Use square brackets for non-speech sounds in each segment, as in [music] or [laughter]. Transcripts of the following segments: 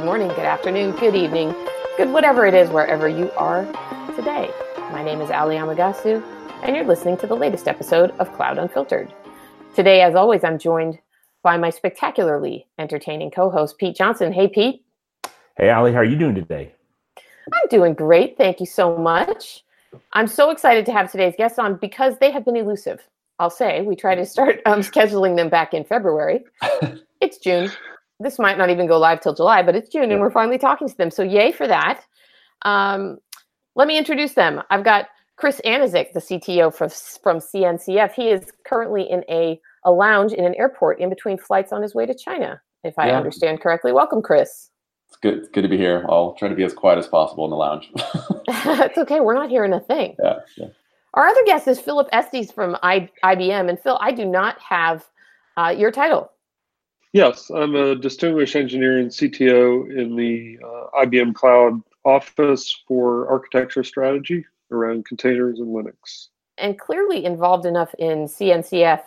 good morning, good afternoon, good evening, good whatever it is, wherever you are today. My name is Ali Amagasu, and you're listening to the latest episode of Cloud Unfiltered. Today, as always, I'm joined by my spectacularly entertaining co host, Pete Johnson. Hey, Pete. Hey, Ali, how are you doing today? I'm doing great. Thank you so much. I'm so excited to have today's guests on because they have been elusive. I'll say we try to start um, [laughs] scheduling them back in February. [laughs] it's June. This might not even go live till July, but it's June and we're finally talking to them. So, yay for that. Um, let me introduce them. I've got Chris Aniszczyk, the CTO from, from CNCF. He is currently in a, a lounge in an airport in between flights on his way to China, if I yeah. understand correctly. Welcome, Chris. It's good. It's good to be here. I'll try to be as quiet as possible in the lounge. [laughs] it's okay. We're not hearing a thing. Yeah, yeah. Our other guest is Philip Estes from I, IBM. And Phil, I do not have uh, your title. Yes, I'm a distinguished engineer and CTO in the uh, IBM Cloud office for architecture strategy around containers and Linux. And clearly involved enough in CNCF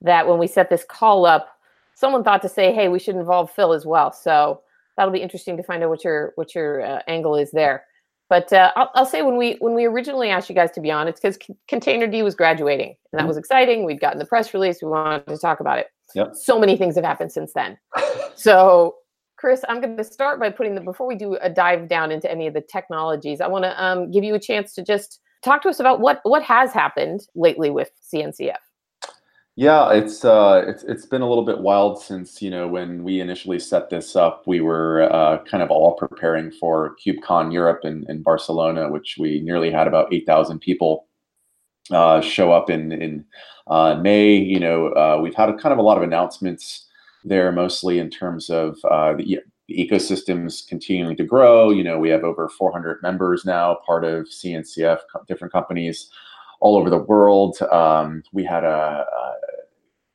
that when we set this call up, someone thought to say, "Hey, we should involve Phil as well." So that'll be interesting to find out what your what your uh, angle is there. But uh, I'll, I'll, say when we when we originally asked you guys to be on, it's because C- Containerd was graduating, and that mm-hmm. was exciting. We'd gotten the press release. We wanted to talk about it. Yep. So many things have happened since then. [laughs] so, Chris, I'm going to start by putting the before we do a dive down into any of the technologies. I want to um, give you a chance to just talk to us about what what has happened lately with CNCF. Yeah, it's uh, it's it's been a little bit wild since you know when we initially set this up. We were uh, kind of all preparing for KubeCon Europe in, in Barcelona, which we nearly had about eight thousand people uh, show up in in uh, May. You know, uh, we've had a, kind of a lot of announcements there, mostly in terms of uh, the, the ecosystems continuing to grow. You know, we have over 400 members now, part of CNCF, different companies all over the world. Um, we had a, a,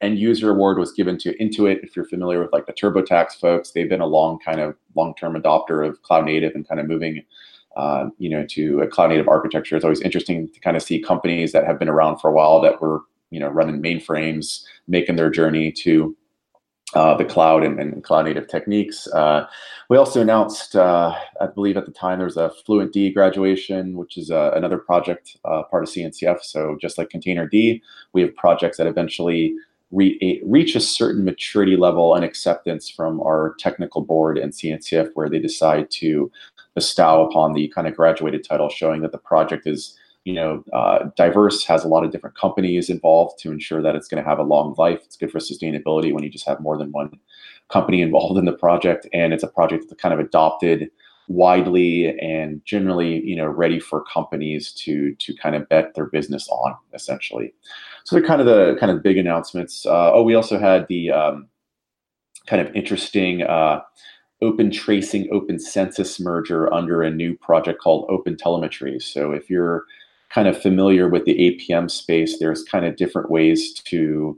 end user award was given to Intuit. If you're familiar with like the TurboTax folks, they've been a long kind of long term adopter of cloud native and kind of moving. Uh, you know, to a cloud native architecture. It's always interesting to kind of see companies that have been around for a while that were, you know, running mainframes, making their journey to uh, the cloud and, and, cloud native techniques. Uh, we also announced, uh, I believe at the time, there was a Fluentd graduation, which is uh, another project uh, part of CNCF. So just like Containerd, we have projects that eventually re- reach a certain maturity level and acceptance from our technical board and CNCF, where they decide to bestow upon the kind of graduated title, showing that the project is you know, uh, diverse has a lot of different companies involved to ensure that it's going to have a long life. It's good for sustainability when you just have more than one company involved in the project, and it's a project that's kind of adopted widely and generally, you know, ready for companies to to kind of bet their business on, essentially. So they're kind of the kind of big announcements. Uh, oh, we also had the um, kind of interesting. Uh, open tracing open census merger under a new project called open telemetry so if you're kind of familiar with the APM space, there's kind of different ways to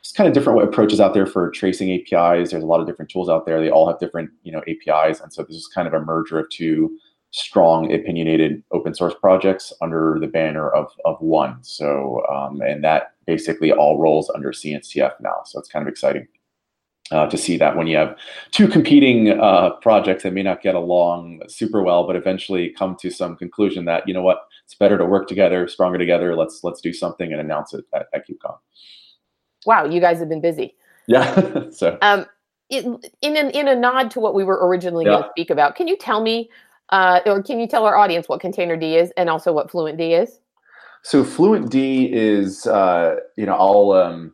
it's kind of different approaches out there for tracing APIs. There's a lot of different tools out there. They all have different, you know, APIs, and so this is kind of a merger of two strong, opinionated open source projects under the banner of of one. So, um, and that basically all rolls under CNCF now. So it's kind of exciting uh, to see that when you have two competing uh, projects that may not get along super well, but eventually come to some conclusion that you know what, it's better to work together, stronger together. Let's let's do something and announce it at, at KubeCon. Wow, you guys have been busy. Yeah. [laughs] so. Um, in in in a nod to what we were originally yeah. going to speak about, can you tell me, uh, or can you tell our audience what Containerd is and also what Fluentd is? So Fluentd is, uh, you know, I'll. Um,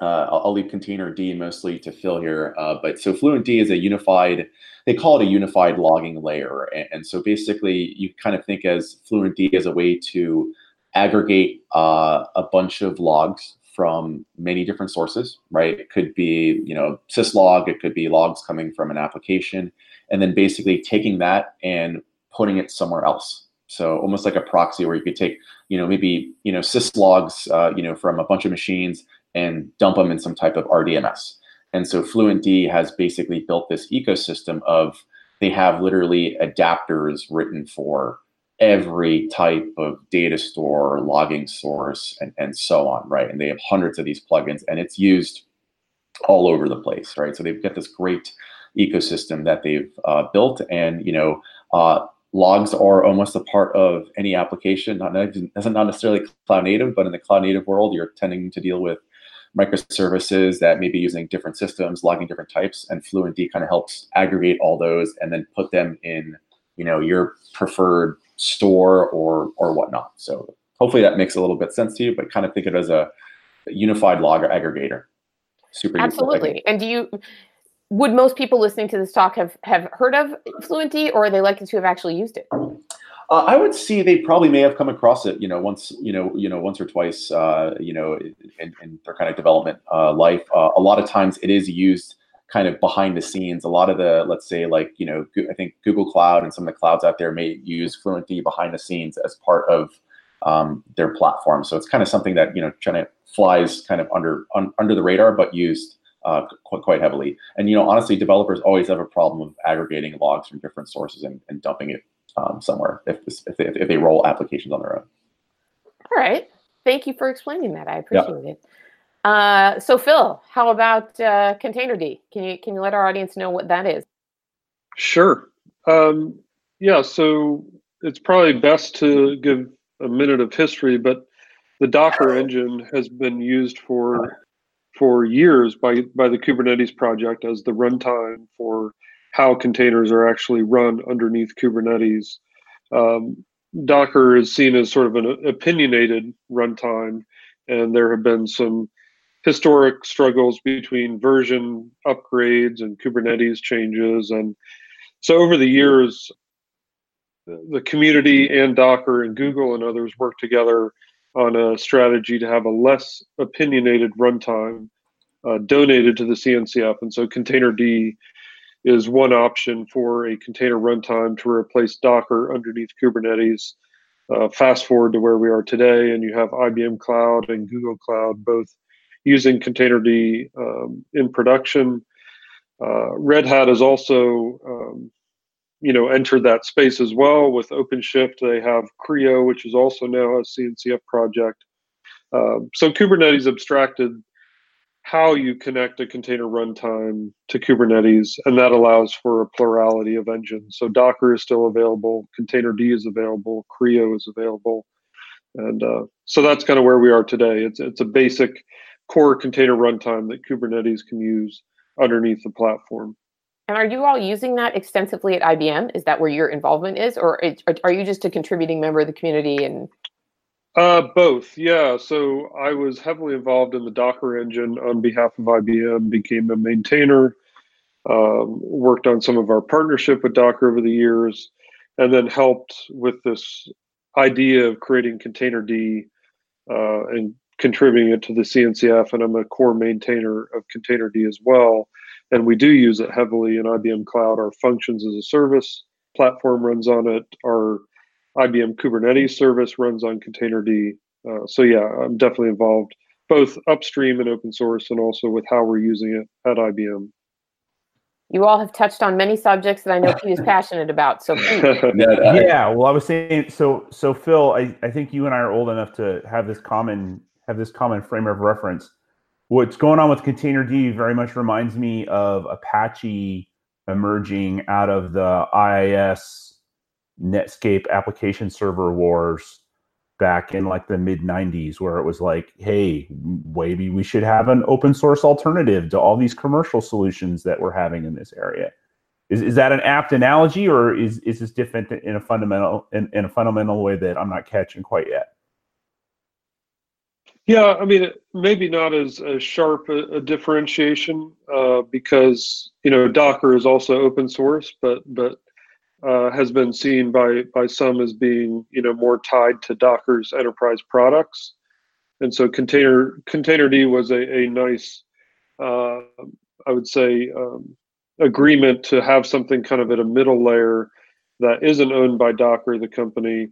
uh, I'll, I'll, leave Containerd mostly to fill here. Uh, but so Fluentd is a unified, they call it a unified logging layer. And, and so basically, you kind of think as Fluentd as a way to aggregate uh, a bunch of logs from many different sources, right? It could be, you know, syslog, it could be logs coming from an application, and then basically taking that and putting it somewhere else. So almost like a proxy where you could take, you know, maybe, you know, syslogs, uh, you know, from a bunch of machines and dump them in some type of RDMS. And so Fluentd has basically built this ecosystem of they have literally adapters written for every type of data store, logging source, and, and so on, right? And they have hundreds of these plugins, and it's used all over the place, right? So they've got this great ecosystem that they've uh, built. And you know, uh, logs are almost a part of any application. Not not necessarily cloud native, but in the cloud native world, you're tending to deal with microservices that may be using different systems, logging different types, and Fluentd kind of helps aggregate all those and then put them in, you know, your preferred store or or whatnot. So hopefully that makes a little bit sense to you, but kind of think of it as a unified logger aggregator. Super absolutely. And do you would most people listening to this talk have have heard of Fluentd, or are they likely to have actually used it? Uh, I would see they probably may have come across it, you know, once, you know, you know, once or twice, uh, you know, in, in, their kind of development uh, life. Uh, a lot of times, it is used kind of behind the scenes. A lot of the, let's say, like you know, I think Google Cloud and some of the clouds out there may use Fluentd behind the scenes as part of um, their platform. So it's kind of something that you know, kind of flies kind of under un, under the radar, but used uh, quite, quite heavily. And you know, honestly, developers always have a problem of aggregating logs from different sources and, and dumping it um, somewhere if, if they, if they roll applications on their own. All right. Thank you for explaining that. I appreciate it. Uh, so Phil, how about uh, Containerd? Can you can you let our audience know what that is? Sure. Um, yeah. So it's probably best to give a minute of history, but the Docker engine has been used for for years by by the Kubernetes project as the runtime for how containers are actually run underneath Kubernetes. Um, Docker is seen as sort of an opinionated runtime, and there have been some historic struggles between version upgrades and Kubernetes changes. And so over the years, the community and Docker and Google and others work together on a strategy to have a less opinionated runtime uh, donated to the CNCF. And so Containerd is one option for a container runtime to replace Docker underneath Kubernetes. Uh, fast forward to where we are today, and you have IBM Cloud and Google Cloud both using Containerd um, in production. Uh, Red Hat has also, um, you know, entered that space as well with OpenShift. They have CRI-O, which is also now a CNCF project. Um, so Kubernetes abstracted how you connect a container runtime to Kubernetes, and that allows for a plurality of engines. So Docker is still available, Containerd is available, CRI-O is available, and uh, so that's kind of where we are today. It's it's a basic core container runtime that Kubernetes can use underneath the platform. And are you all using that extensively at IBM? Is that where your involvement is, or are you just a contributing member of the community and uh, both, yeah. So I was heavily involved in the Docker engine on behalf of IBM, became a maintainer, um, worked on some of our partnership with Docker over the years, and then helped with this idea of creating Containerd uh, and contributing it to the CNCF. And I'm a core maintainer of Containerd as well. And we do use it heavily in IBM Cloud. Our functions as a service platform runs on it. Our IBM Kubernetes service runs on Containerd. Uh, so yeah, I'm definitely involved both upstream and open source, and also with how we're using it at IBM. You all have touched on many subjects that I know Pete is [laughs] passionate about. So [laughs] yeah, well, I was saying so. So Phil, I, I think you and I are old enough to have this common have this common frame of reference. What's going on with Containerd very much reminds me of Apache emerging out of the IIS Netscape application server wars back in like the mid 90s where it was like hey maybe we should have an open source alternative to all these commercial solutions that we're having in this area. Is, is that an apt analogy or is, is this different in a fundamental in, in a fundamental way that i'm not catching quite yet? Yeah i mean maybe not as, as sharp a, a differentiation uh, because you know docker is also open source but but uh, has been seen by by some as being you know more tied to Docker's enterprise products, and so container Containerd was a, a nice, uh, I would say, um, agreement to have something kind of at a middle layer that isn't owned by Docker, the company,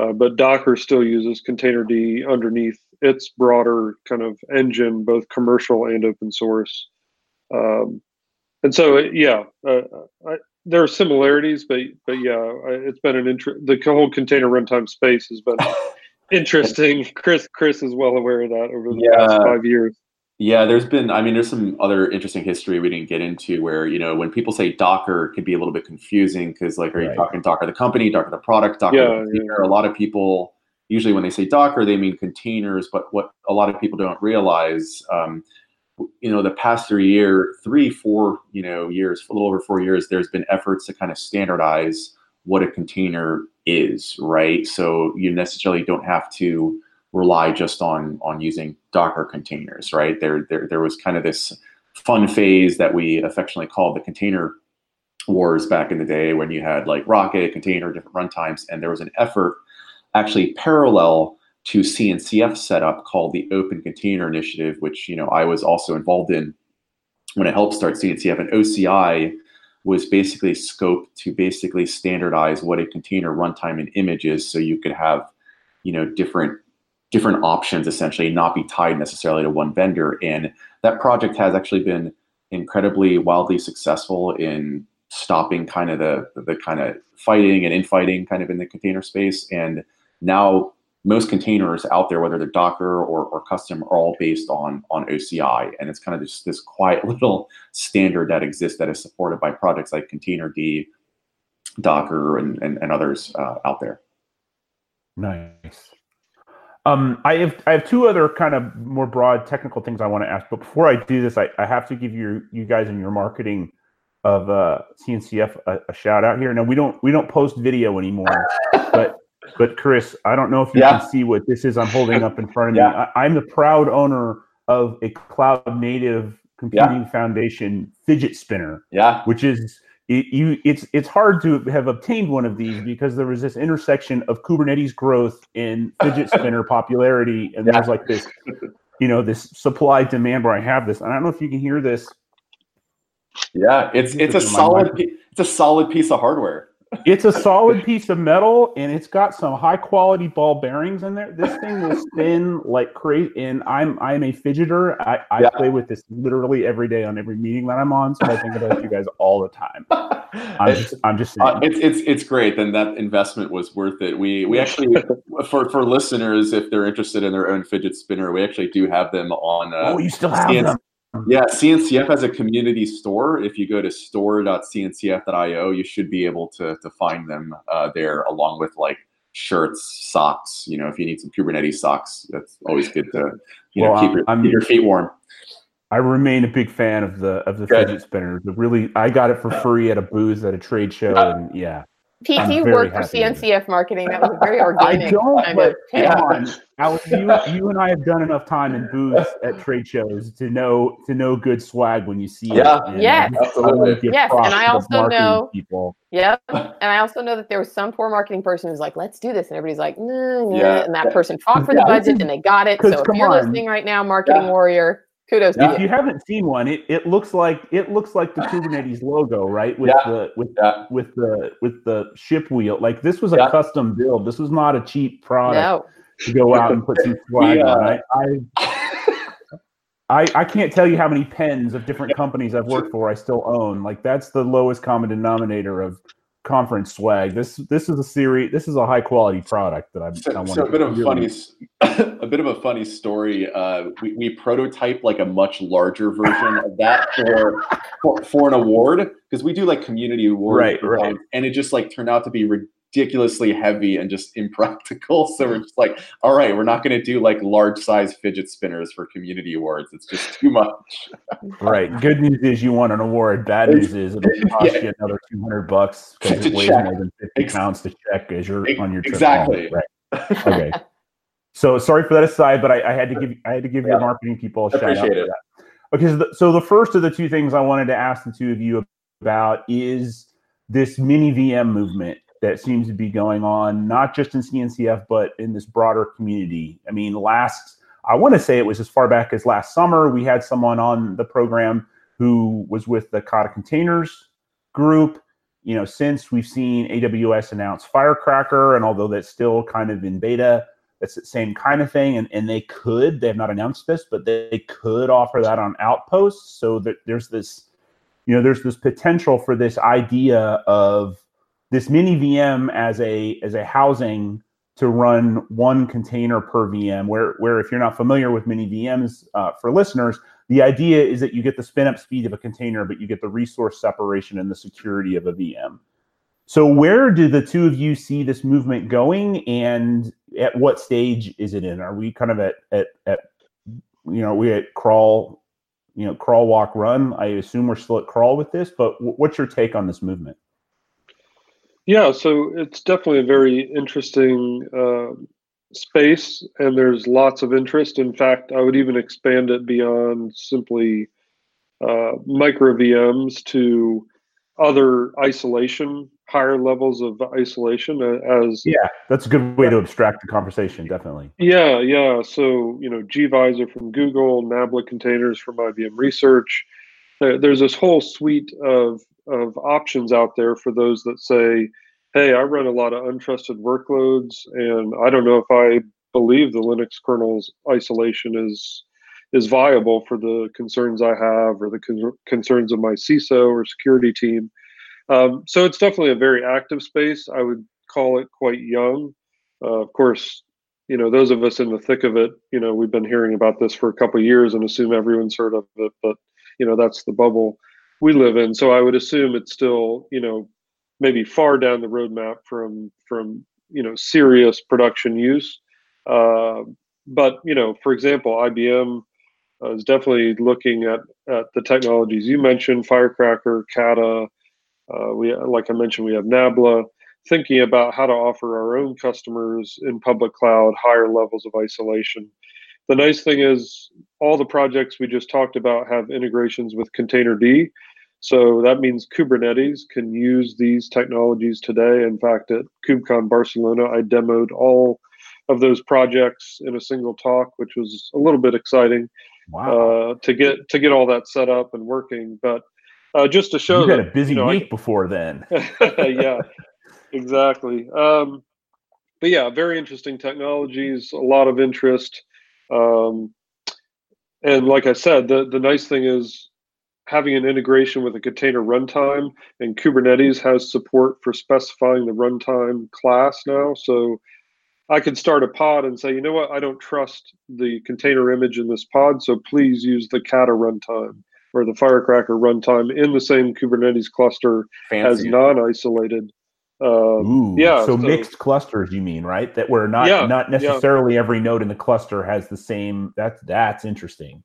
uh, but Docker still uses Containerd underneath its broader kind of engine, both commercial and open source. Um, and so, yeah, uh, I, there are similarities, but but yeah, it's been an interest. The whole container runtime space has been [laughs] interesting. Chris Chris is well aware of that over the yeah. last five years. Yeah, there's been, I mean, there's some other interesting history we didn't get into where, you know, when people say Docker, it can be a little bit confusing because, like, are you talking Docker the company, Docker the product, Docker Yeah, the container? A lot of people, usually when they say Docker, they mean containers, but what a lot of people don't realize, um, you know, the past three year, three, four, you know, years, a little over four years, there's been efforts to kind of standardize what a container is, right? So you necessarily don't have to rely just on on using Docker containers, right? There, there, there was kind of this fun phase that we affectionately called the container wars back in the day when you had like Rocket, container, different runtimes, and there was an effort actually parallel to CNCF setup called the Open Container Initiative, which you know I was also involved in when it helped start CNCF. And OCI was basically scoped to basically standardize what a container runtime and image is, so you could have you know different different options essentially, not be tied necessarily to one vendor. And that project has actually been incredibly wildly successful in stopping kind of the the kind of fighting and infighting kind of in the container space. And now most containers out there, whether they're Docker or, or custom, are all based on on OCI, and it's kind of just this quiet [laughs] little standard that exists that is supported by projects like Containerd, Docker, and and, and others uh, out there. Nice. Um, I have I have two other kind of more broad technical things I want to ask, but before I do this, I, I have to give you you guys in your marketing of uh, CNCF a, a shout out here. Now we don't we don't post video anymore, [laughs] but but Chris, I don't know if you Yeah. can see what this is I'm holding up in front of Yeah. me. I, I'm the proud owner of a cloud native computing foundation fidget spinner Yeah, which is it, you it's it's hard to have obtained one of these because there was this intersection of Kubernetes growth and fidget [laughs] spinner popularity, and Yeah. there's like this, you know, this supply demand where I have this. And I don't know if you can hear this. yeah. It's it's a This is my solid it's a solid piece of hardware. It's a solid piece of metal, and it's got some high quality ball bearings in there. This thing will spin like crazy. And I'm I'm a fidgeter. I, I Yeah. play with this literally every day on every meeting that I'm on. So I think about you guys all the time. I'm It's- just I'm just saying. Uh, it's it's it's great. Then that investment was worth it. We we actually for for listeners, if they're interested in their own fidget spinner, we actually do have them on. Uh, oh, you still have CNC them. Yeah, CNCF has a community store. If you go to store.cncf.io, you should be able to to find them uh, there, along with like shirts, socks. You know, if you need some Kubernetes socks, that's always good to you know keep, your, keep your feet warm. I remain a big fan of the of the Good. fidget spinners. It really, I got it for free at a booth at a trade show, and yeah, Pete, I'm you work for happy with it. CNCF marketing? That was a very organic. I organic don't. kind But of come on, Alex, you, you and I have done enough time in booths at trade shows to know to know good swag when you see Yeah. it. And Yes. Absolutely. Yes, and I also know- people. Yep. And I also know that there was some poor marketing person who's like, let's do this. And everybody's like, nah, nah. Yeah. And that person fought for the Yeah. budget and they got it. So if you're on. listening right now, marketing Yeah. warrior, kudos Yeah. to If you. you haven't seen one, it, it looks like it looks like the [sighs] Kubernetes logo, right? With Yeah. the with Yeah, with the with the ship wheel. Like this was a Yeah. custom build. This was not a cheap product. No. to go out and put some [laughs] swag We, uh, on. I, I, I I can't tell you how many pens of different companies I've worked for I still own. Like that's the lowest common denominator of conference swag. This this is a series. This is a high quality product that I'm. I So, want so a to bit of a funny, [coughs] a bit of a funny story. Uh, we, we prototyped like a much larger version of that for for, for an award because we do like community awards, Right, right. and it just like turned out to be ridiculously heavy and just [laughs] impractical. So we're just like, all right, we're not going to do like large size fidget spinners for community awards. It's just too much. [laughs] Right. Good news is you won an award. Bad news is it'll [laughs] cost Yeah. you another two hundred bucks because it weighs check. more than fifty Ex- pounds to check as you're Ex- on your trip. exactly. Home. Right. Okay. So sorry for that aside, but I, I had to give I had to give Yeah. your marketing people a shout out. It. that. Okay, so the, so the first of the two things I wanted to ask the two of you about is this mini VM movement that seems to be going on, not just in CNCF, but in this broader community. I mean, last, I want to say it was as far back as last summer, we had someone on the program who was with the Kata Containers group. You know, since we've seen AWS announce Firecracker, and although that's still kind of in beta, that's the same kind of thing. And, and they could, they have not announced this, but they could offer that on Outposts so that there's this, you know, there's this potential for this idea of this mini VM as a as a housing to run one container per VM. Where, where if you're not familiar with mini VMs uh, for listeners, the idea is that you get the spin up speed of a container, but you get the resource separation and the security of a VM. So, where do the two of you see this movement going, and at what stage is it in? Are we kind of at at, at you know we at crawl, you know crawl, walk, run? I assume we're still at crawl with this, but what's your take on this movement? Yeah, so it's definitely a very interesting uh, space, and there's lots of interest. In fact, I would even expand it beyond simply uh, micro VMs to other isolation, higher levels of isolation. As yeah, that's a good way to abstract the conversation. Definitely. Yeah, yeah. So you know, gvisor from Google, Nabla containers from IBM Research. There's this whole suite of of options out there for those that say, hey, I run a lot of untrusted workloads, and I don't know if I believe the Linux kernel's isolation is is viable for the concerns I have or the con- concerns of my CISO or security team. Um, so it's definitely a very active space. I would call it quite young. Uh, of course, you know those of us in the thick of it. You know we've been hearing about this for a couple years and assume everyone's heard of it, but you know that's the bubble we live in. So I would assume it's still, you know, maybe far down the roadmap from from you know serious production use. Uh, but you know, for example, IBM uh, is definitely looking at at the technologies you mentioned, Firecracker, Kata. Uh, we like I mentioned, we have Nabla. Thinking about how to offer our own customers in public cloud higher levels of isolation the nice thing is all the projects we just talked about have integrations with Containerd. So that means Kubernetes can use these technologies today. In fact, at KubeCon Barcelona, I demoed all of those projects in a single talk, which was a little bit exciting wow. uh, to get to get all that set up and working. But uh, just to show you had that, a busy you know, week I, before then. [laughs] yeah, exactly. Um, but yeah, very interesting technologies, a lot of interest. Um, and like I said, the, the nice thing is having an integration with a container runtime, and Kubernetes has support for specifying the runtime class now. So I could start a pod and say, you know what, I don't trust the container image in this pod, so please use the Kata runtime or the Firecracker runtime in the same Kubernetes cluster Fancy. as non-isolated. Um, yeah. So, so, mixed clusters, you mean, right? That we're not yeah, not necessarily yeah. every node in the cluster has the same. That's that's interesting.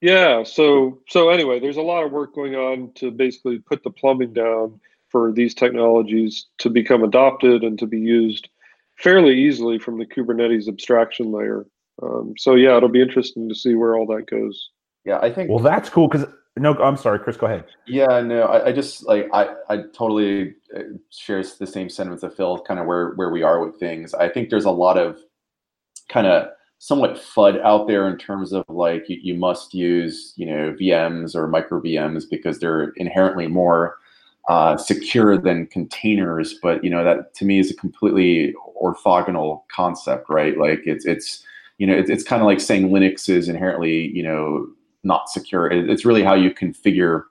Yeah. So so anyway, there's a lot of work going on to basically put the plumbing down for these technologies to become adopted and to be used fairly easily from the Kubernetes abstraction layer. Um, so yeah, it'll be interesting to see where all that goes. Yeah, I think. Well, that's cool because no, I'm sorry, Chris. Go ahead. Yeah, no, I, I, just like I, I totally uh, shares the same sentiments of Phil. Kind of where where we are with things. I think there's a lot of kind of somewhat FUD out there in terms of like you, you must use you know VMs or micro VMs because they're inherently more uh, secure than containers. But you know that to me is a completely orthogonal concept, right? Like it's it's you know it's, it's kind of like saying Linux is inherently you know not secure. It's really how you configure,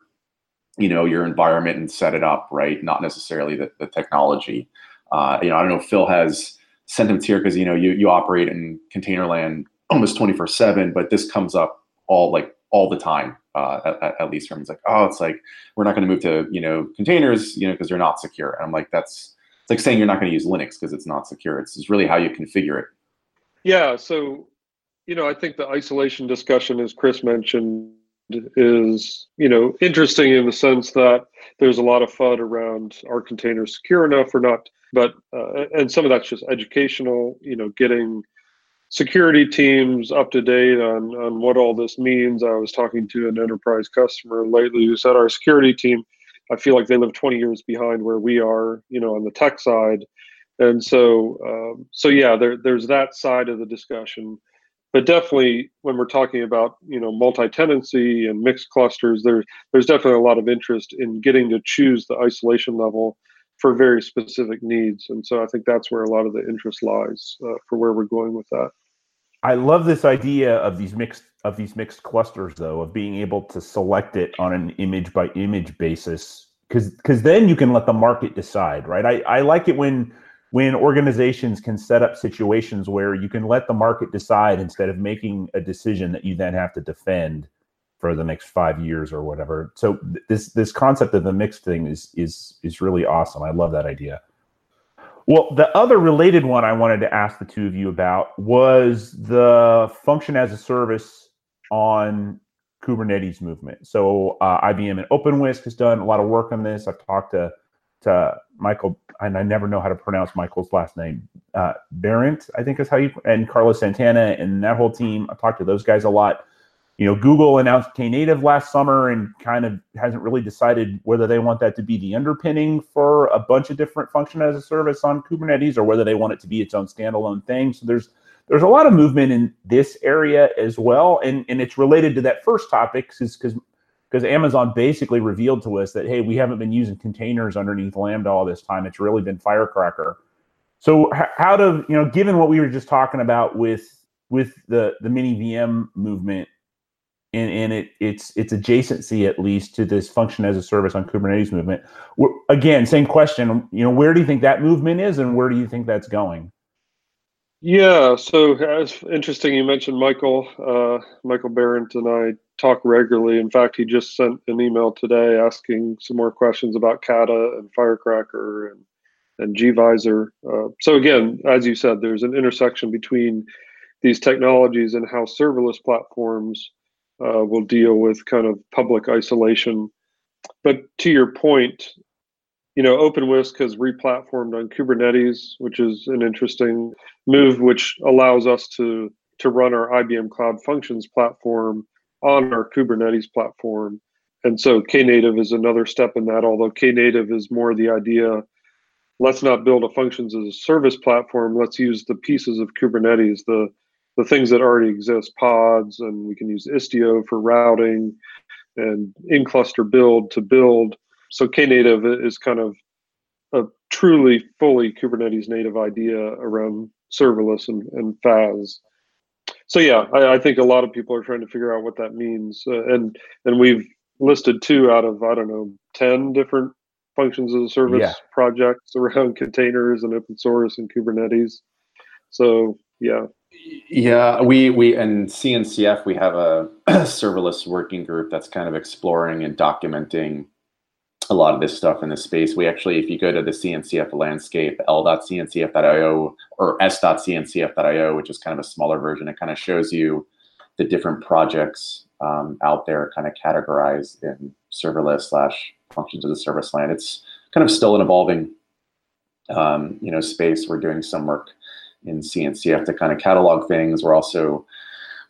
you know, your environment and set it up, right? Not necessarily the, the technology. Uh, you know, I don't know Phil has sent sentiments here because you know you you operate in container land almost 24 seven, but this comes up all like all the time. Uh, at, at, least from like, oh, it's like we're not going to move to you know containers, you know, because they're not secure. And I'm like, that's it's like saying you're not going to use Linux because it's not secure. It's, it's really how you configure it. Yeah. So you know, I think the isolation discussion, as Chris mentioned, is you know interesting in the sense that there's a lot of FUD around are containers secure enough or not, but uh, and some of that's just educational. You know, getting security teams up to date on on what all this means. I was talking to an enterprise customer lately who said our security team, I feel like they live 20 years behind where we are. You know, on the tech side. And so, um, so yeah, there, there's that side of the discussion but definitely when we're talking about you know multi-tenancy and mixed clusters there's there's definitely a lot of interest in getting to choose the isolation level for very specific needs. And so i think that's where a lot of the interest lies uh, for where we're going with that. I love this idea of these mixed of these mixed clusters though of being able to select it on an image by image basis. Because because then you can let the market decide right? I i like it when when organizations can set up situations where you can let the market decide instead of making a decision that you then have to defend for the next five years or whatever. So this this concept of the mixed thing is is is really awesome. I love that idea. Well, the other related one I wanted to ask the two of you about was the function as a service on Kubernetes movement. So uh, IBM and OpenWhisk has done a lot of work on this. I've talked to to Michael, and I never know how to pronounce Michael's last name. Uh, Behrendt, I think is how you and Carlos Santana and that whole team. I've talked to those guys a lot you know, Google announced Knative last summer and kind of hasn't really decided whether they want that to be the underpinning for a bunch of different function as a service on Kubernetes or whether they want it to be its own standalone thing. So there's there's a lot of movement in this area as well, and and it's related to that first topic, is because because Amazon basically revealed to us that hey, we haven't been using containers underneath Lambda all this time. It's really been Firecracker. So how to you know, given what we were just talking about with with the the mini VM movement and, and it, it's it's adjacency at least to this function as a service on Kubernetes movement. Again, same question. You know, where do you think that movement is, and where do you think that's going? Yeah, so as interesting you mentioned Michael. Uh, Michael Behrendt and I talk regularly. In fact, he just sent an email today asking some more questions about Kata and Firecracker and and gvisor. Uh, so again, as you said, there's an intersection between these technologies and how serverless platforms uh, will deal with kind of public isolation. But to your point, you know, OpenWhisk has replatformed on Kubernetes, which is an interesting move, which allows us to to run our IBM Cloud Functions platform on our Kubernetes platform. And so Knative is another step in that, although Knative is more the idea let's not build a functions as a service platform. Let's use the pieces of Kubernetes, the the things that already exist, pods, and we can use Istio for routing and in cluster build to build. So Knative is kind of a truly fully Kubernetes native idea around serverless and, and FaaS. So yeah, I, I, think a lot of people are trying to figure out what that means, uh, and and we've listed two out of I don't know ten different functions as a service yeah. projects around [laughs] containers and open source and Kubernetes. So yeah, yeah, we we and CNCF we have a [clears throat] serverless working group that's kind of exploring and documenting a lot of this stuff in this space. We actually, if you go to the CNCF landscape, l.cncf.io or s.cncf.io, which is kind of a smaller version, it kind of shows you the different projects um, out there, kind of categorized in serverless slash functions of the service land. It's kind of still an evolving, um, you know, space. We're doing some work in CNCF to kind of catalog things. We're also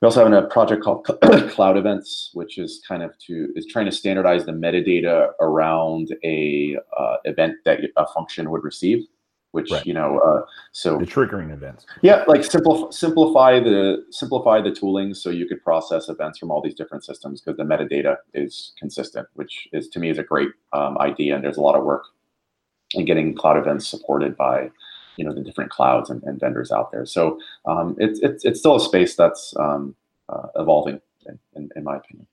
we also have a project called [clears throat] Cloud Events, which is kind of to is trying to standardize the metadata around a uh, event that a function would receive. Which right. you know, uh, so the triggering events. Yeah, like simplify simplify the simplify the tooling so you could process events from all these different systems because the metadata is consistent, which is to me is a great um, idea. And there's a lot of work in getting cloud events supported by you know the different clouds and, and vendors out there. So um, it's, it's it's still a space that's um, uh, evolving, in, in, in, my opinion.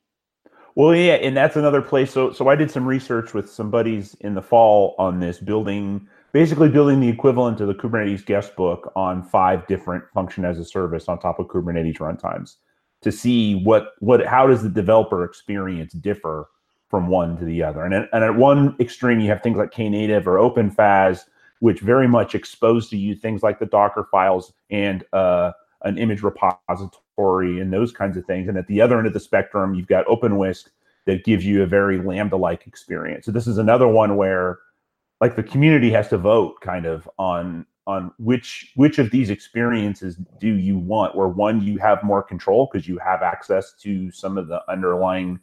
Well, yeah, and that's another place. So so I did some research with some buddies in the fall on this building. Basically, building the equivalent of the Kubernetes guest book on five different function as a service on top of Kubernetes runtimes to see what what how does the developer experience differ from one to the other. And at, and at one extreme, you have things like Knative or OpenFaaS, which very much expose to you things like the Docker files and uh, an image repository and those kinds of things. And at the other end of the spectrum, you've got OpenWhisk that gives you a very Lambda-like experience. So this is another one where, like, the community has to vote kind of on on which which of these experiences do you want. Where one you have more control because you have access to some of the underlying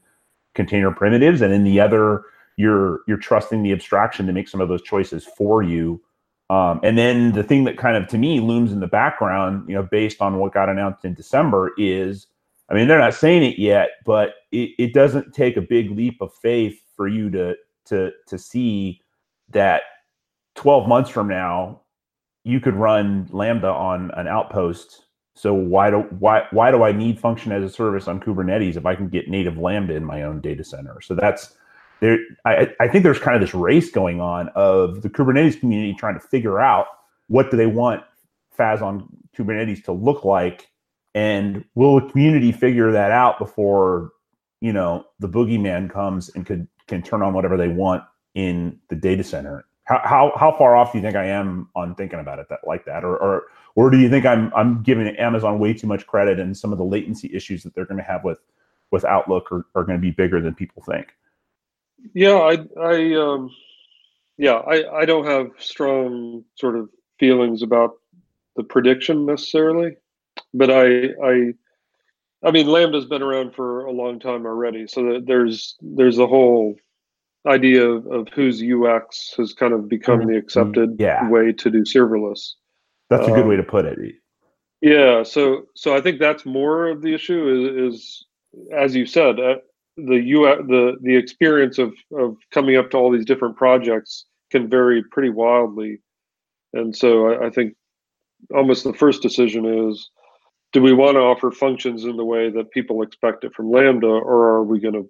container primitives, and in the other you're you're trusting the abstraction to make some of those choices for you. Um, and then the thing that kind of to me looms in the background, you know, based on what got announced in December, is I mean they're not saying it yet, but it, it doesn't take a big leap of faith for you to to to see that 12 months from now you could run Lambda on an outpost. So why do why why do I need function as a service on Kubernetes if I can get native Lambda in my own data center? So that's there I, I think there's kind of this race going on of the Kubernetes community trying to figure out what do they want FaaS on Kubernetes to look like, and will the community figure that out before you know the boogeyman comes and could can turn on whatever they want in the data center? How how, how far off do you think I am on thinking about it that like that, or or or do you think I'm I'm giving Amazon way too much credit and some of the latency issues that they're going to have with with Outlook are, are going to be bigger than people think? Yeah, I I um, yeah I I don't have strong sort of feelings about the prediction necessarily, but I I I mean Lambda's been around for a long time already, so there's there's a whole idea of, of whose UX has kind of become mm-hmm. the accepted yeah. way to do serverless. That's a good um, way to put it. Yeah, so so I think that's more of the issue is, is as you said, uh, the UX, the the experience of of coming up to all these different projects can vary pretty wildly, and so I, I think almost the first decision is do we want to offer functions in the way that people expect it from lambda or are we going to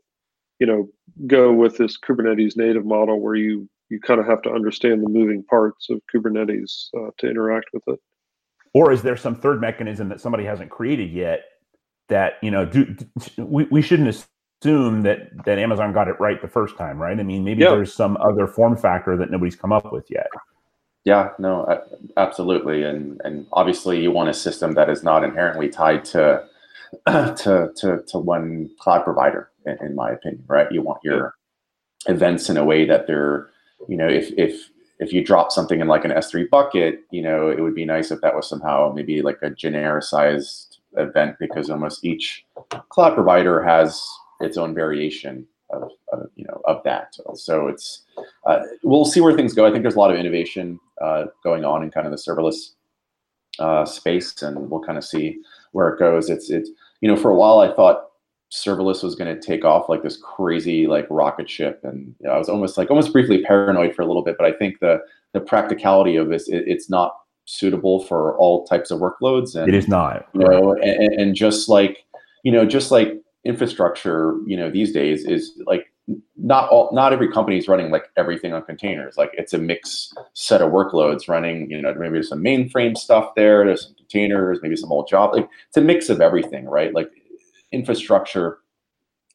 you know go with this kubernetes native model where you you kind of have to understand the moving parts of kubernetes uh, to interact with it? Or is there some third mechanism that somebody hasn't created yet that you know do, do we, we shouldn't assume that that amazon got it right the first time right i mean maybe yeah. there's some other form factor that nobody's come up with yet yeah, no, absolutely, and and obviously you want a system that is not inherently tied to [clears throat] to to, to one cloud provider, in, in my opinion, right? You want your events in a way that they're, you know, if if if you drop something in like an S3 bucket, you know, it would be nice if that was somehow maybe like a genericized event because almost each cloud provider has its own variation of, of you know of that. So it's uh, we'll see where things go. I think there's a lot of innovation uh, going on in kind of the serverless uh, space, and we'll kind of see where it goes. It's it's you know for a while I thought serverless was going to take off like this crazy like rocket ship, and you know, I was almost like almost briefly paranoid for a little bit. But I think the the practicality of this, it, it's not suitable for all types of workloads. And, it is not. You know, and, and just like you know, just like infrastructure, you know, these days is like not all not every company is running like everything on containers. Like it's a mixed set of workloads running, you know, maybe there's some mainframe stuff there, there's some containers, maybe some old job. Like it's a mix of everything, right? Like infrastructure,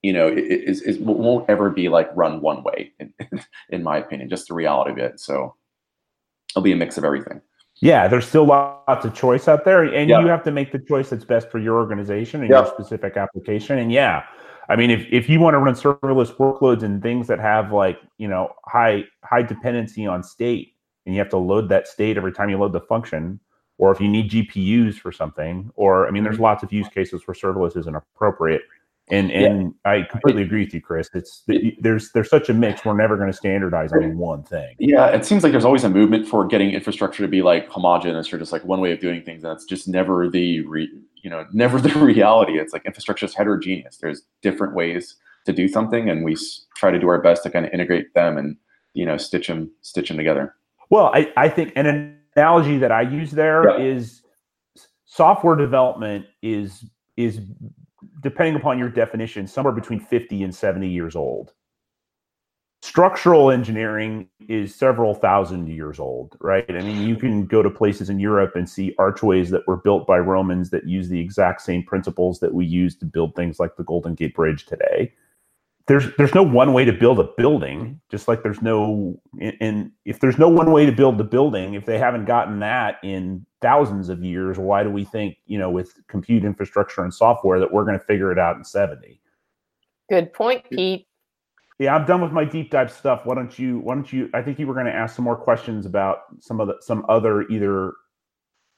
you know, is, is won't ever be like run one way, in, [laughs] in my opinion, just the reality of it. So it'll be a mix of everything. Yeah, there's still lots of choice out there, and yeah. you have to make the choice that's best for your organization and yeah. your specific application. And yeah, I mean, if, if you want to run serverless workloads and things that have like you know high high dependency on state, and you have to load that state every time you load the function, or if you need GPUs for something, or I mean, there's mm-hmm. lots of use cases where serverless isn't appropriate. And and yeah. I completely agree with you, Chris. It's there's there's such a mix. We're never going to standardize on one thing. Yeah, it seems like there's always a movement for getting infrastructure to be like homogenous or just like one way of doing things. That's just never the re, you know never [laughs] the reality. It's like infrastructure is heterogeneous. There's different ways to do something, and we try to do our best to kind of integrate them and you know stitch them stitch them together. Well, I I think an analogy that I use there yeah. is software development is is depending upon your definition, somewhere between 50 and 70 years old. Structural engineering is several thousand years old, right? I mean, you can go to places in Europe and see archways that were built by Romans that use the exact same principles that we use to build things like the Golden Gate Bridge today there's there's no one way to build a building just like there's no and if there's no one way to build the building if they haven't gotten that in thousands of years why do we think you know with compute infrastructure and software that we're going to figure it out in 70 good point pete. Yeah i'm done with my deep dive stuff. Why don't you why don't you i think you were going to ask some more questions about some of the some other either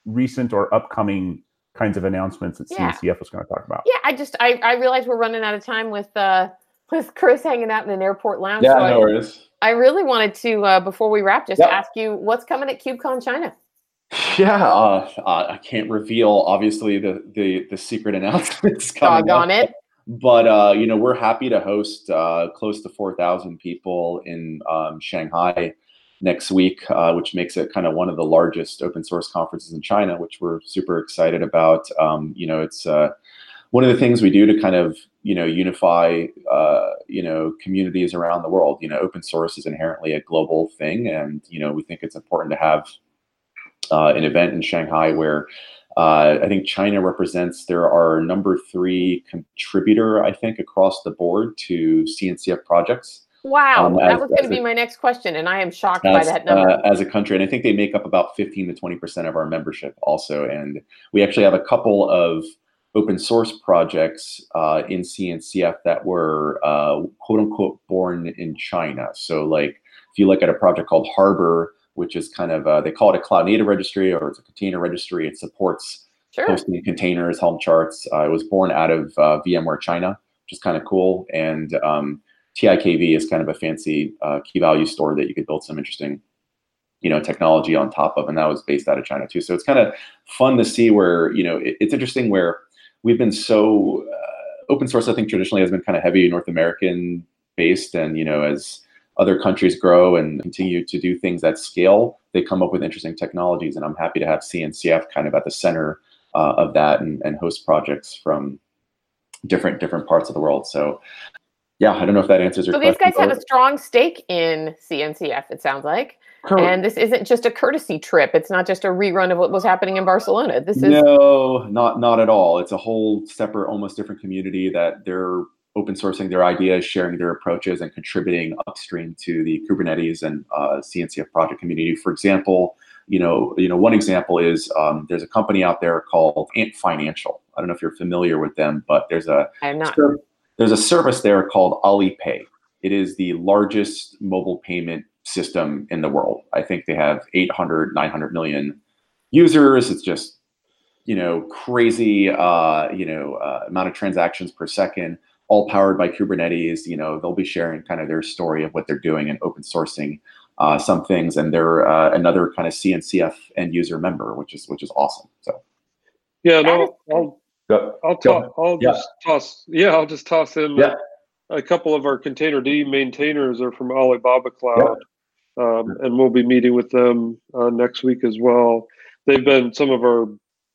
recent or upcoming kinds of announcements that yeah. cncf was going to talk about. Yeah i just i i realize we're running out of time with uh with Chris hanging out in an airport lounge. Yeah, so no I, worries. I really wanted to, uh, before we wrap, just yep. ask you what's coming at KubeCon China. Yeah, uh, uh, I can't reveal obviously the the, the secret [laughs] announcements coming. Dog on it. But uh, you know, we're happy to host uh, close to four thousand people in um, Shanghai next week, uh, which makes it kind of one of the largest open source conferences in China, which we're super excited about. Um, you know, it's uh, one of the things we do to kind of you know unify uh, you know communities around the world you know open source is inherently a global thing and you know we think it's important to have uh, an event in Shanghai where uh, I think China represents there are number three contributor, I think, across the board to CNCF projects. Wow, um, that was going to be my next question, and I am shocked as, by that number. Uh, as a country, and I think they make up about 15 to 20 percent of our membership, also. And we actually have a couple of open source projects uh, in CNCF that were uh, quote unquote born in China. So, like if you look at a project called Harbor, which is kind of uh, they call it a cloud native registry or it's a container registry. It supports sure. hosting containers, Helm charts. Uh, it was born out of uh, VMware China, which is kind of cool. And um, TIKV is kind of a fancy uh, key value store that you could build some interesting you know technology on top of and that was based out of china too so it's kind of fun to see where you know it, it's interesting where we've been so uh, open source. I think traditionally has been kind of heavy North American based, and you know as other countries grow and continue to do things at scale, they come up with interesting technologies. And I'm happy to have CNCF kind of at the center uh, of that and, and host projects from different different parts of the world. So yeah, I don't know if that answers your so question. So these guys have a strong stake in CNCF, it sounds like. Correct. And this isn't just a courtesy trip. It's not just a rerun of what was happening in Barcelona. This is no, not not at all. It's a whole separate, almost different community that they're open sourcing their ideas, sharing their approaches, and contributing upstream to the Kubernetes and uh, CNCF project community. For example, you know, you know, one example is um, there's a company out there called Ant Financial. I don't know if you're familiar with them, but there's a I'm not. There's a service there called Alipay. It is the largest mobile payment system in the world. I think they have 800, 900 million users. It's just, you know, crazy, uh, you know, uh, amount of transactions per second, all powered by Kubernetes. You know, they'll be sharing kind of their story of what they're doing and open sourcing uh, some things, and they're uh, another kind of CNCF end user member, which is which is awesome. So, yeah, no, I'll I'll, talk, I'll yeah. just toss. Yeah, I'll just toss in. Yeah. A couple of our Containerd maintainers are from Alibaba Cloud um, and we'll be meeting with them uh, next week as well. They've been some of our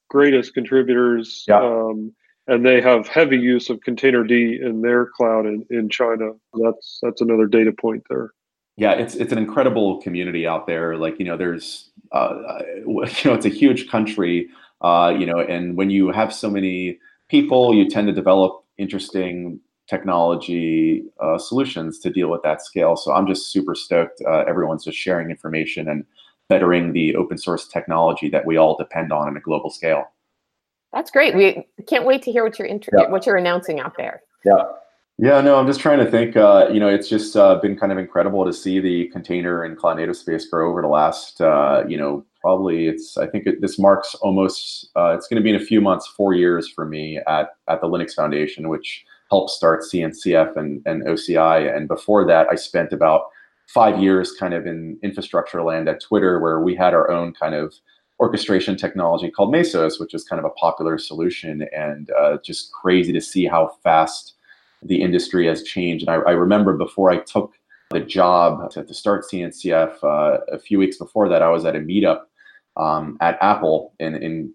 greatest contributors, yeah. um, and they have heavy use of Containerd in their cloud in, in China. That's that's another data point there. Yeah, it's it's an incredible community out there. Like you know, there's uh, [laughs] you know, it's a huge country. Uh, you know, and when you have so many people, you tend to develop interesting technology uh, solutions to deal with that scale. So I'm just super stoked. Uh, everyone's just sharing information and bettering the open source technology that we all depend on on a global scale. That's great. We can't wait to hear what you're inter- yeah. what you're announcing out there. Yeah. Yeah, no, I'm just trying to think. Uh, you know, it's just uh, been kind of incredible to see the container and cloud native space grow over the last, uh, you know, probably it's. I think it, this marks almost. Uh, it's going to be in a few months, four years for me at at the Linux Foundation, which helped start CNCF and, and OCI. And before that, I spent about five years kind of in infrastructure land at Twitter, where we had our own kind of orchestration technology called Mesos, which is kind of a popular solution. And uh, just crazy to see how fast the industry has changed. And I, I remember before I took the job to, to start CNCF, uh, a few weeks before that, I was at a meetup um, at Apple in, in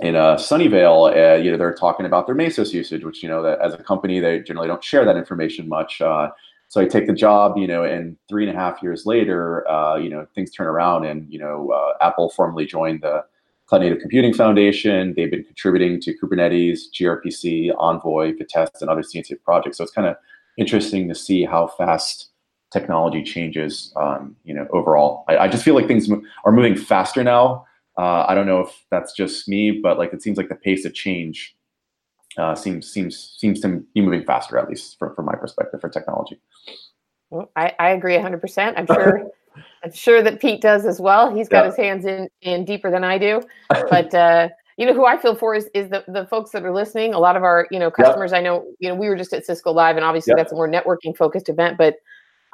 in uh, Sunnyvale, uh, you know, they're talking about their Mesos usage, which you know that as a company they generally don't share that information much. Uh, so I take the job, you know, and three and a half years later, uh, you know, things turn around, and you know, uh, Apple formally joined the Cloud Native Computing Foundation. They've been contributing to Kubernetes, gRPC, Envoy, Vitess, and other CNCF projects. So it's kind of interesting to see how fast technology changes. Um, you know, overall, I, I just feel like things are moving faster now uh, I don't know if that's just me, but like it seems like the pace of change uh, seems seems seems to be moving faster, at least from, from my perspective for technology. Well, I, I agree 100%. I'm sure [laughs] I'm sure that Pete does as well. He's got yeah. his hands in in deeper than I do. But uh, you know who I feel for is is the, the folks that are listening. A lot of our you know customers. I know you know we were just at Cisco Live, and obviously that's a more networking focused event, but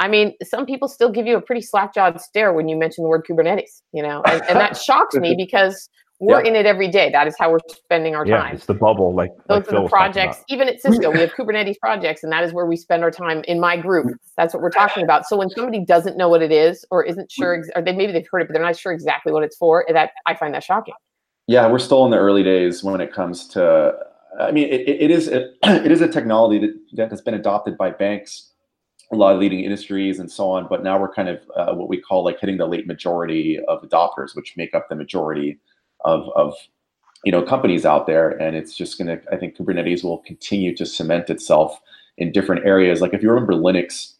I mean, some people still give you a pretty slack-jawed stare when you mention the word Kubernetes, you know, and, and that [laughs] shocks me because we're yeah. in it every day. That is how we're spending our yeah, time. It's the bubble, like those like are Phil the projects. Even at Cisco, we have Kubernetes projects, and that is where we spend our time in my group. That's what we're talking about. So when somebody doesn't know what it is, or isn't sure, or they maybe they've heard it, but they're not sure exactly what it's for, that I find that shocking. Yeah, we're still in the early days when it comes to. I mean, it, it is a, [clears throat] it is a technology that, that has been adopted by banks a lot of leading industries and so on. But now we're kind of uh, what we call like hitting the late majority of adopters, which make up the majority of, of you know companies out there. And it's just going to, I think Kubernetes will continue to cement itself in different areas. Like if you remember Linux,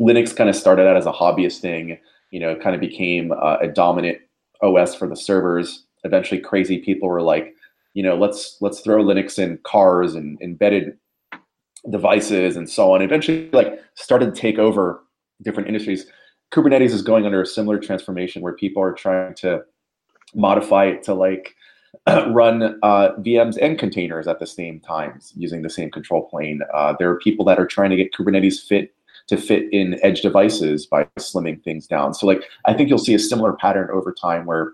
Linux kind of started out as a hobbyist thing. You know, kind of became uh, a dominant OS for the servers. Eventually, crazy people were like, you know, let's let's throw Linux in cars and embedded devices and so on. Eventually, like started to take over different industries. Kubernetes is going under a similar transformation where people are trying to modify it to like [clears throat] run uh, VMs and containers at the same times using the same control plane. Uh, there are people that are trying to get Kubernetes fit to fit in edge devices by slimming things down. So like I think you'll see a similar pattern over time where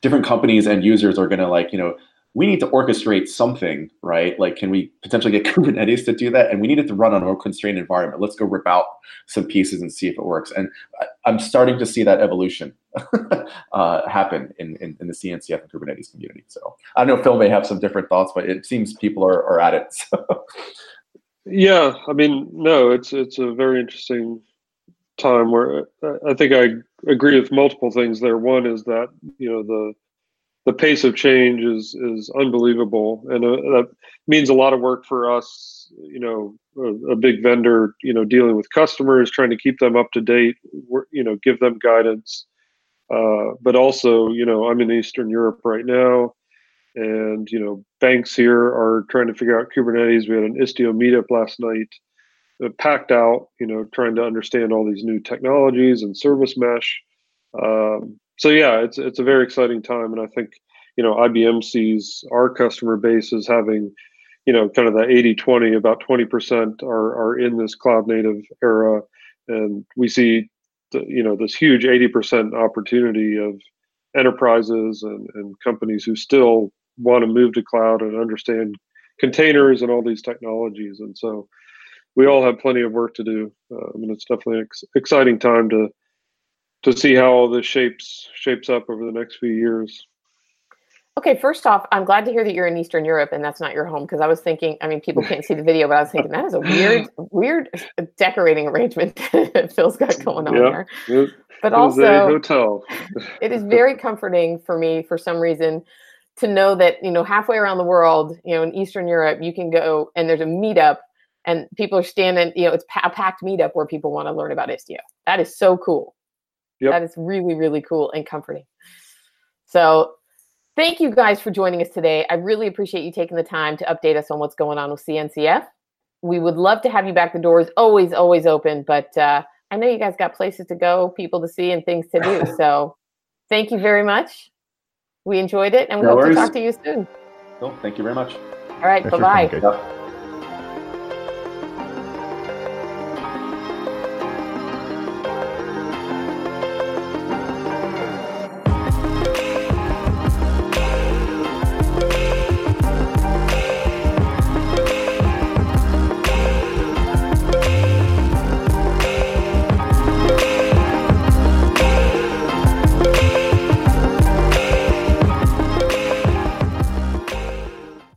different companies and users are going to like you know we need to orchestrate something, right? Like, can we potentially get [laughs] Kubernetes to do that? And we need it to run on a constrained environment. Let's go rip out some pieces and see if it works. And I'm starting to see that evolution [laughs] uh, happen in, in, in, the CNCF and Kubernetes community. So I know, Phil may have some different thoughts, but it seems people are, are at it. [laughs] So. Yeah, I mean, no, it's it's a very interesting time where I think I agree with multiple things there. One is that you know the the pace of change is is unbelievable, and uh, that means a lot of work for us. You know, a, a, big vendor, you know, dealing with customers, trying to keep them up to date, you know, give them guidance. Uh, but also, you know, I'm in Eastern Europe right now, and you know, banks here are trying to figure out Kubernetes. We had an Istio meetup last night, uh, packed out, you know, trying to understand all these new technologies and service mesh. Um, so yeah, it's it's a very exciting time, and I think you know IBM sees our customer base as having you know kind of the 80-20 about 20% are are in this cloud native era. And we see the, you know this huge 80% opportunity of enterprises and, and companies who still want to move to cloud and understand containers and all these technologies. And so we all have plenty of work to do. Uh, I mean it's definitely an ex- exciting time to to see how all this shapes shapes up over the next few years. Okay, first off, I'm glad to hear that you're in Eastern Europe and that's not your home because I was thinking, I mean, people can't see the video, but I was thinking that is a weird, weird decorating arrangement [laughs] that Phil's got going on there. It, but also, hotel. [laughs] it is very comforting for me for some reason to know that you know halfway around the world, you know, in Eastern Europe, you can go and there's a meetup and people are standing, you know, it's a packed meetup where people want to learn about Istio. That is so cool. Yep. That is really, really cool and comforting. So thank you guys for joining us today. I really appreciate you taking the time to update us on what's going on with CNCF. We would love to have you back. The door is always, always open, but uh, I know you guys got places to go, people to see, and things to do. [laughs] So thank you very much. We enjoyed it, and we no hope worries. to talk to you soon. Cool. Thank you very much. All right. Bye bye.